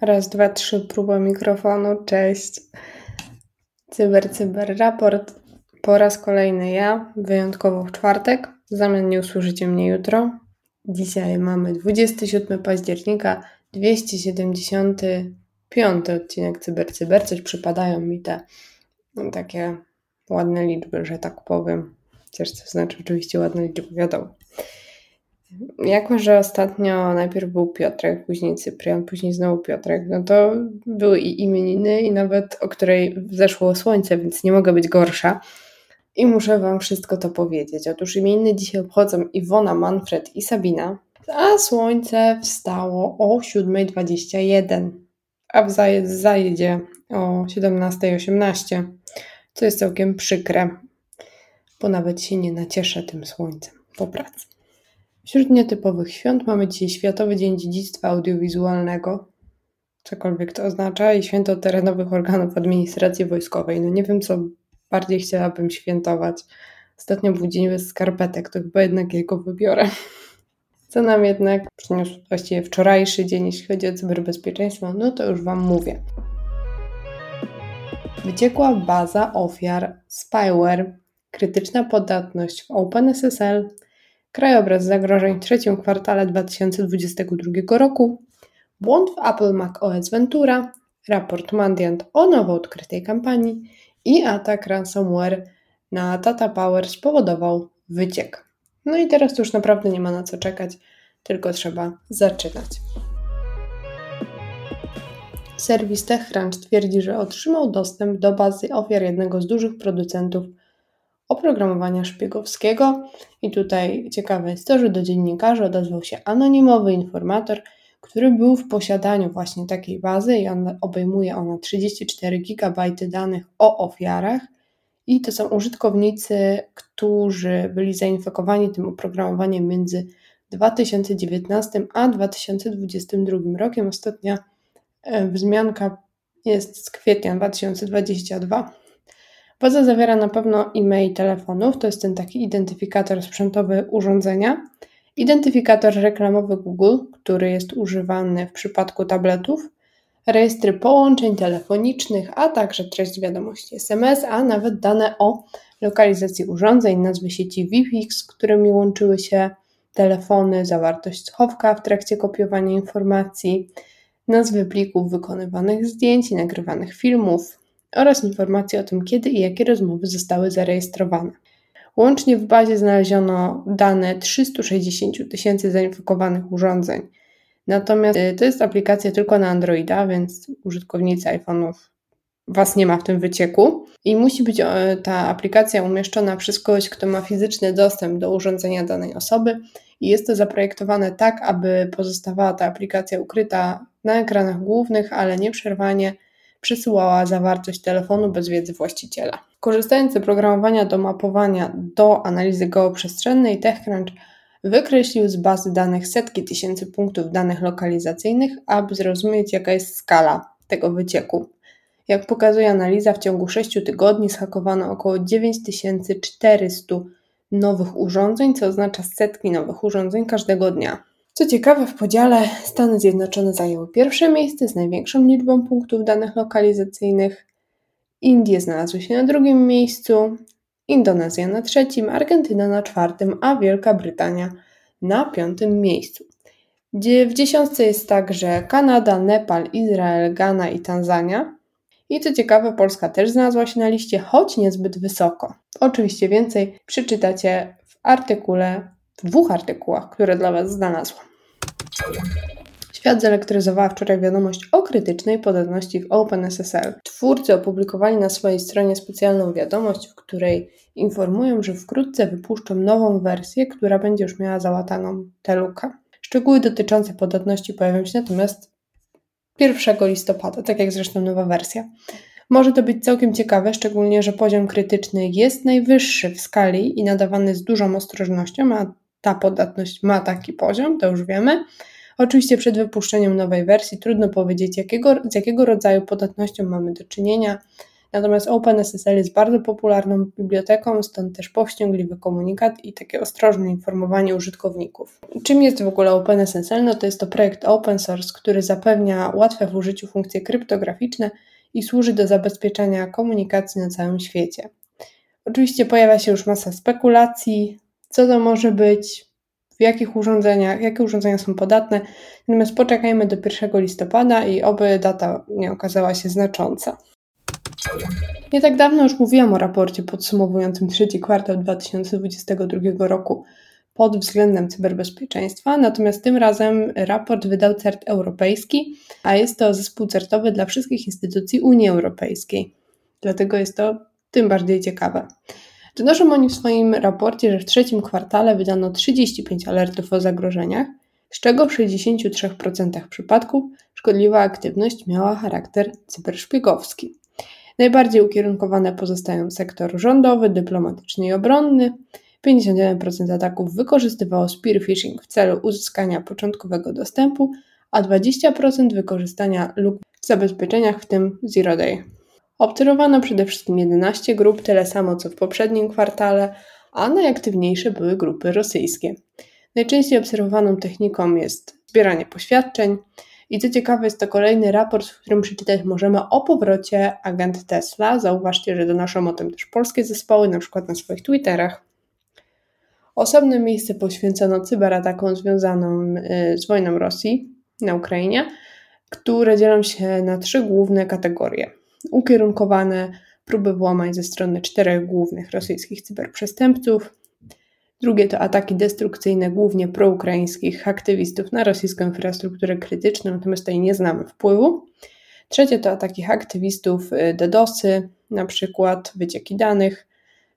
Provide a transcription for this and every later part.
Raz, dwa, trzy, próba mikrofonu, cześć. Cyber, cyber, raport. Po raz kolejny ja, wyjątkowo w czwartek. W zamian nie usłyszycie mnie jutro. Dzisiaj mamy 27 października, 275 odcinek Cyber, cyber. Coś przypadają mi te no, takie ładne liczby, że tak powiem. Chociaż to znaczy oczywiście ładne liczby, wiadomo. Jako, że ostatnio najpierw był Piotrek, później Cyprian, później znowu Piotrek, no to były i imieniny, i nawet o której wzeszło słońce, więc nie mogę być gorsza. I muszę Wam wszystko to powiedzieć. Otóż imieniny dzisiaj obchodzą Iwona, Manfred i Sabina, a słońce wstało o 7.21, a zajedzie o 17.18, co jest całkiem przykre, bo nawet się nie nacieszę tym słońcem po pracy. Wśród nietypowych świąt mamy dzisiaj Światowy Dzień Dziedzictwa Audiowizualnego, cokolwiek to oznacza, i Święto Terenowych Organów Administracji Wojskowej. No nie wiem, co bardziej chciałabym świętować. Ostatnio był dzień bez skarpetek, to chyba jednak jego wybiorę. Co nam jednak przyniósł właściwie wczorajszy dzień, jeśli chodzi o cyberbezpieczeństwo, no to już Wam mówię. Wyciekła baza ofiar spyware, krytyczna podatność w OpenSSL, krajobraz zagrożeń w trzecim kwartale 2022 roku, błąd w Apple Mac OS Ventura, raport Mandiant o nowo odkrytej kampanii i atak ransomware na Tata Power spowodował wyciek. No i teraz już naprawdę nie ma na co czekać, tylko trzeba zaczynać. Serwis TechCrunch twierdzi, że otrzymał dostęp do bazy ofiar jednego z dużych producentów oprogramowania szpiegowskiego. I tutaj ciekawe jest to, że do dziennikarzy odezwał się anonimowy informator, który był w posiadaniu właśnie takiej bazy i on, obejmuje ona 34 GB danych o ofiarach. I to są użytkownicy, którzy byli zainfekowani tym oprogramowaniem między 2019 a 2022 rokiem. Ostatnia e, wzmianka jest z kwietnia 2022. Baza zawiera na pewno e-mail telefonów, to jest ten taki identyfikator sprzętowy urządzenia, identyfikator reklamowy Google, który jest używany w przypadku tabletów, rejestry połączeń telefonicznych, a także treść wiadomości SMS, a nawet dane o lokalizacji urządzeń, nazwy sieci Wi-Fi, z którymi łączyły się telefony, zawartość schowka w trakcie kopiowania informacji, nazwy plików wykonywanych zdjęć i nagrywanych filmów, oraz informacje o tym, kiedy i jakie rozmowy zostały zarejestrowane. Łącznie w bazie znaleziono dane 360 tysięcy zainfekowanych urządzeń. Natomiast y, to jest aplikacja tylko na Androida, więc użytkownicy iPhone'ów Was nie ma w tym wycieku i musi być ta aplikacja umieszczona przez kogoś, kto ma fizyczny dostęp do urządzenia danej osoby i jest to zaprojektowane tak, aby pozostawała ta aplikacja ukryta na ekranach głównych, ale nieprzerwanie przesyłała zawartość telefonu bez wiedzy właściciela. Korzystając z oprogramowania do mapowania do analizy geoprzestrzennej, TechCrunch wykreślił z bazy danych setki tysięcy punktów danych lokalizacyjnych, aby zrozumieć, jaka jest skala tego wycieku. Jak pokazuje analiza, w ciągu 6 tygodni zhakowano około 9400 nowych urządzeń, co oznacza setki nowych urządzeń każdego dnia. Co ciekawe, w podziale Stany Zjednoczone zajęły pierwsze miejsce z największą liczbą punktów danych lokalizacyjnych. Indie znalazły się na drugim miejscu, Indonezja na trzecim, Argentyna na czwartym, a Wielka Brytania na piątym miejscu. W dziesiątce jest także Kanada, Nepal, Izrael, Ghana i Tanzania. I co ciekawe, Polska też znalazła się na liście, choć niezbyt wysoko. Oczywiście więcej przeczytacie w artykule w dwóch artykułach, które dla Was znalazłam. Świat zelektryzowała wczoraj wiadomość o krytycznej podatności w OpenSSL. Twórcy opublikowali na swojej stronie specjalną wiadomość, w której informują, że wkrótce wypuszczą nową wersję, która będzie już miała załataną tę lukę. Szczegóły dotyczące podatności pojawią się natomiast 1 listopada, tak jak zresztą nowa wersja. Może to być całkiem ciekawe, szczególnie, że poziom krytyczny jest najwyższy w skali i nadawany z dużą ostrożnością, a ta podatność ma taki poziom, to już wiemy, Oczywiście przed wypuszczeniem nowej wersji trudno powiedzieć, jakiego, z jakiego rodzaju podatnością mamy do czynienia. Natomiast OpenSSL jest bardzo popularną biblioteką, stąd też powściągliwy komunikat i takie ostrożne informowanie użytkowników. Czym jest w ogóle OpenSSL? No to jest to projekt open source, który zapewnia łatwe w użyciu funkcje kryptograficzne i służy do zabezpieczania komunikacji na całym świecie. Oczywiście pojawia się już masa spekulacji, co to może być, w jakich urządzeniach, jakie urządzenia są podatne. Natomiast poczekajmy do 1 listopada i oby data nie okazała się znacząca. Nie tak dawno już mówiłam o raporcie podsumowującym trzeci kwartał 2022 roku pod względem cyberbezpieczeństwa, natomiast tym razem raport wydał CERT Europejski, a jest to zespół certowy dla wszystkich instytucji Unii Europejskiej. Dlatego jest to tym bardziej ciekawe. Donoszą oni w swoim raporcie, że w trzecim kwartale wydano 35 alertów o zagrożeniach, z czego w 63% przypadków szkodliwa aktywność miała charakter cyberszpiegowski. Najbardziej ukierunkowane pozostają sektor rządowy, dyplomatyczny i obronny. 51% ataków wykorzystywało spear phishing w celu uzyskania początkowego dostępu, a 20% wykorzystania luk w zabezpieczeniach, w tym Zero Day. Obserwowano przede wszystkim 11 grup, tyle samo co w poprzednim kwartale, a najaktywniejsze były grupy rosyjskie. Najczęściej obserwowaną techniką jest zbieranie poświadczeń i co ciekawe jest to kolejny raport, w którym przeczytać możemy o powrocie agent Tesla. Zauważcie, że donoszą o tym też polskie zespoły, na przykład na swoich Twitterach. Osobne miejsce poświęcono cyberatakom związanym y, z wojną Rosji na Ukrainie, które dzielą się na trzy główne kategorie – ukierunkowane próby włamań ze strony czterech głównych rosyjskich cyberprzestępców. Drugie to ataki destrukcyjne głównie proukraińskich aktywistów na rosyjską infrastrukturę krytyczną, natomiast tutaj nie znamy wpływu. Trzecie to ataki aktywistów y, DDoSy, na przykład wycieki danych,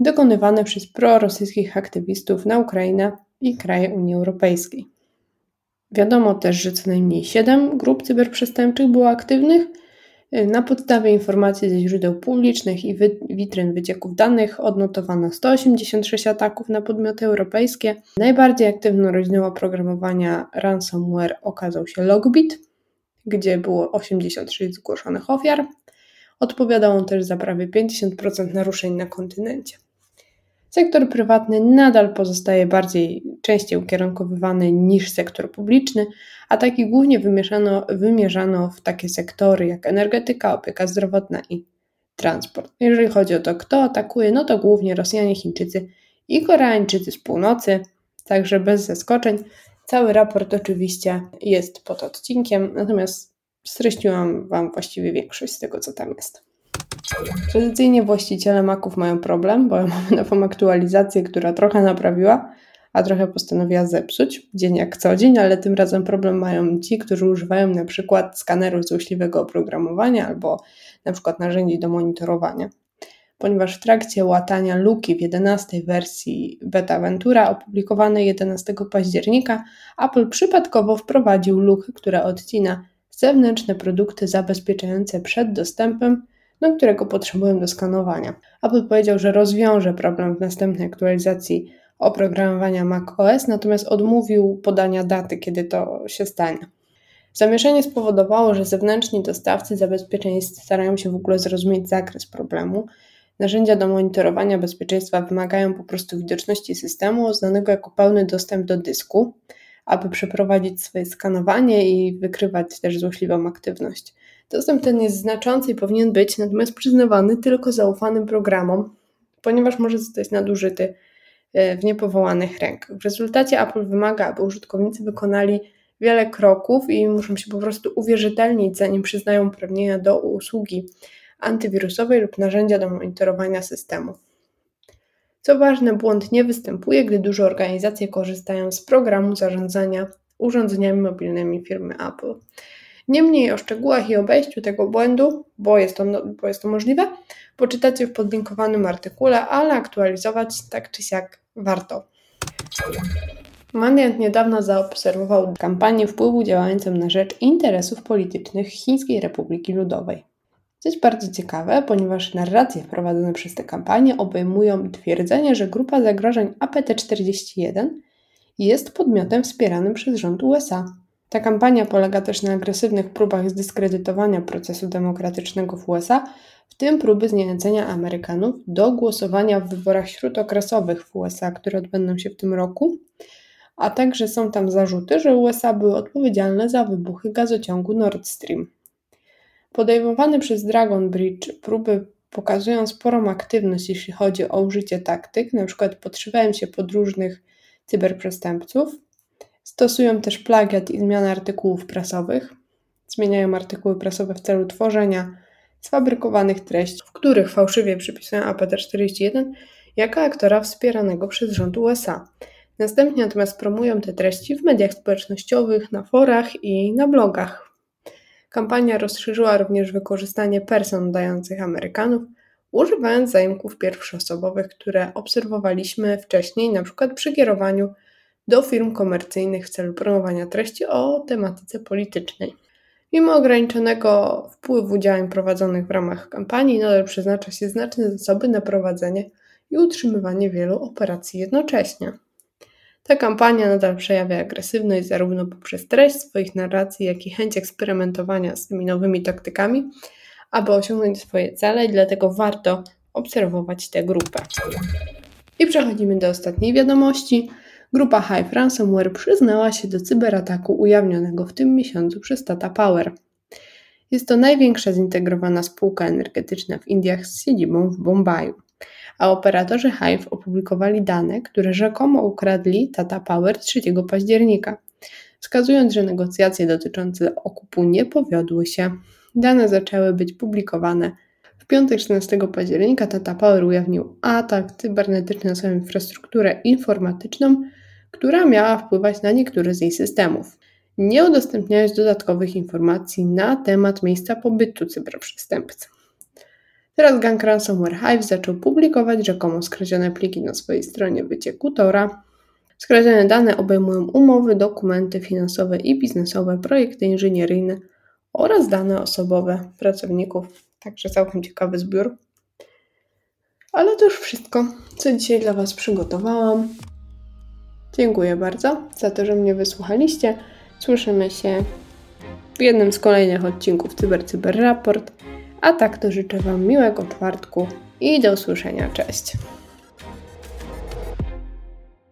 dokonywane przez prorosyjskich aktywistów na Ukrainę i kraje Unii Europejskiej. Wiadomo też, że co najmniej 7 grup cyberprzestępczych było aktywnych, na podstawie informacji ze źródeł publicznych i witryn wycieków danych odnotowano 186 ataków na podmioty europejskie. Najbardziej aktywną rodziną oprogramowania ransomware okazał się Logbit, gdzie było 86 zgłoszonych ofiar. Odpowiadał on też za prawie 50% naruszeń na kontynencie. Sektor prywatny nadal pozostaje bardziej częściej ukierunkowywany niż sektor publiczny, a taki głównie wymierzano, wymierzano w takie sektory jak energetyka, opieka zdrowotna i transport. Jeżeli chodzi o to, kto atakuje, no to głównie Rosjanie, Chińczycy i Koreańczycy z północy, także bez zaskoczeń. Cały raport oczywiście jest pod odcinkiem, natomiast streściłam Wam właściwie większość z tego, co tam jest. Tradycyjnie właściciele Maców mają problem, bo mamy nową aktualizację, która trochę naprawiła, a trochę postanowiła zepsuć, dzień jak co dzień, ale tym razem problem mają ci, którzy używają na przykład skanerów złośliwego oprogramowania albo na przykład narzędzi do monitorowania. Ponieważ w trakcie łatania luki w 11 wersji Beta Ventura opublikowanej 11 października Apple przypadkowo wprowadził lukę, która odcina zewnętrzne produkty zabezpieczające przed dostępem do którego potrzebują do skanowania. Apple powiedział, że rozwiąże problem w następnej aktualizacji oprogramowania macOS, natomiast odmówił podania daty, kiedy to się stanie. Zamieszanie spowodowało, że zewnętrzni dostawcy zabezpieczeń starają się w ogóle zrozumieć zakres problemu. Narzędzia do monitorowania bezpieczeństwa wymagają po prostu widoczności systemu znanego jako pełny dostęp do dysku, aby przeprowadzić swoje skanowanie i wykrywać też złośliwą aktywność. Dostęp ten jest znaczący i powinien być natomiast przyznawany tylko zaufanym programom, ponieważ może zostać nadużyty e, w niepowołanych rękach. W rezultacie Apple wymaga, aby użytkownicy wykonali wiele kroków i muszą się po prostu uwierzytelnić, zanim przyznają uprawnienia do usługi antywirusowej lub narzędzia do monitorowania systemu. Co ważne, błąd nie występuje, gdy duże organizacje korzystają z programu zarządzania urządzeniami mobilnymi firmy Apple. Niemniej o szczegółach i obejściu tego błędu, bo jest to, no, bo jest to możliwe, poczytacie w podlinkowanym artykule, ale aktualizować tak czy siak warto. Mandiant niedawno zaobserwował kampanię wpływu działającą na rzecz interesów politycznych Chińskiej Republiki Ludowej. To jest bardzo ciekawe, ponieważ narracje wprowadzone przez tę kampanię obejmują twierdzenie, że grupa zagrożeń APT-41 jest podmiotem wspieranym przez rząd USA. Ta kampania polega też na agresywnych próbach zdyskredytowania procesu demokratycznego w USA, w tym próby zniechęcenia Amerykanów do głosowania w wyborach śródokresowych w USA, które odbędą się w tym roku, a także są tam zarzuty, że USA były odpowiedzialne za wybuchy gazociągu Nord Stream. Podejmowane przez Dragon Bridge próby pokazują sporą aktywność, jeśli chodzi o użycie taktyk, np. podszywają się podróżnych cyberprzestępców, stosują też plagiat i zmianę artykułów prasowych, zmieniają artykuły prasowe w celu tworzenia sfabrykowanych treści, w których fałszywie przypisują APT-41 jako aktora wspieranego przez rząd USA. Następnie natomiast promują te treści w mediach społecznościowych, na forach i na blogach. Kampania rozszerzyła również wykorzystanie person udających Amerykanów, używając zajmków pierwszoosobowych, które obserwowaliśmy wcześniej, np. przy kierowaniu do firm komercyjnych w celu promowania treści o tematyce politycznej. Mimo ograniczonego wpływu działań prowadzonych w ramach kampanii, nadal przeznacza się znaczne zasoby na prowadzenie i utrzymywanie wielu operacji jednocześnie. Ta kampania nadal przejawia agresywność zarówno poprzez treść swoich narracji, jak i chęć eksperymentowania z tymi nowymi taktykami, aby osiągnąć swoje cele, i dlatego warto obserwować tę grupę. I przechodzimy do ostatniej wiadomości. Grupa Hive Ransomware przyznała się do cyberataku ujawnionego w tym miesiącu przez Tata Power. Jest to największa zintegrowana spółka energetyczna w Indiach z siedzibą w Bombaju a operatorzy Hive opublikowali dane, które rzekomo ukradli Tata Power 3 października, wskazując, że negocjacje dotyczące okupu nie powiodły się. Dane zaczęły być publikowane piątek 14 października Tata Power ujawnił atak cybernetyczny na swoją infrastrukturę informatyczną, która miała wpływać na niektóre z jej systemów, nie udostępniając dodatkowych informacji na temat miejsca pobytu cyberprzestępcy. Teraz gang Ransomware Hive zaczął publikować rzekomo skradzione pliki na swojej stronie wyciekutora. Skradzione dane obejmują umowy, dokumenty finansowe i biznesowe, projekty inżynieryjne oraz dane osobowe pracowników. Także całkiem ciekawy zbiór. Ale to już wszystko, co dzisiaj dla Was przygotowałam. Dziękuję bardzo za to, że mnie wysłuchaliście. Słyszymy się w jednym z kolejnych odcinków Cyber Cyber Raport. A tak to życzę Wam miłego czwartku i do usłyszenia. Cześć!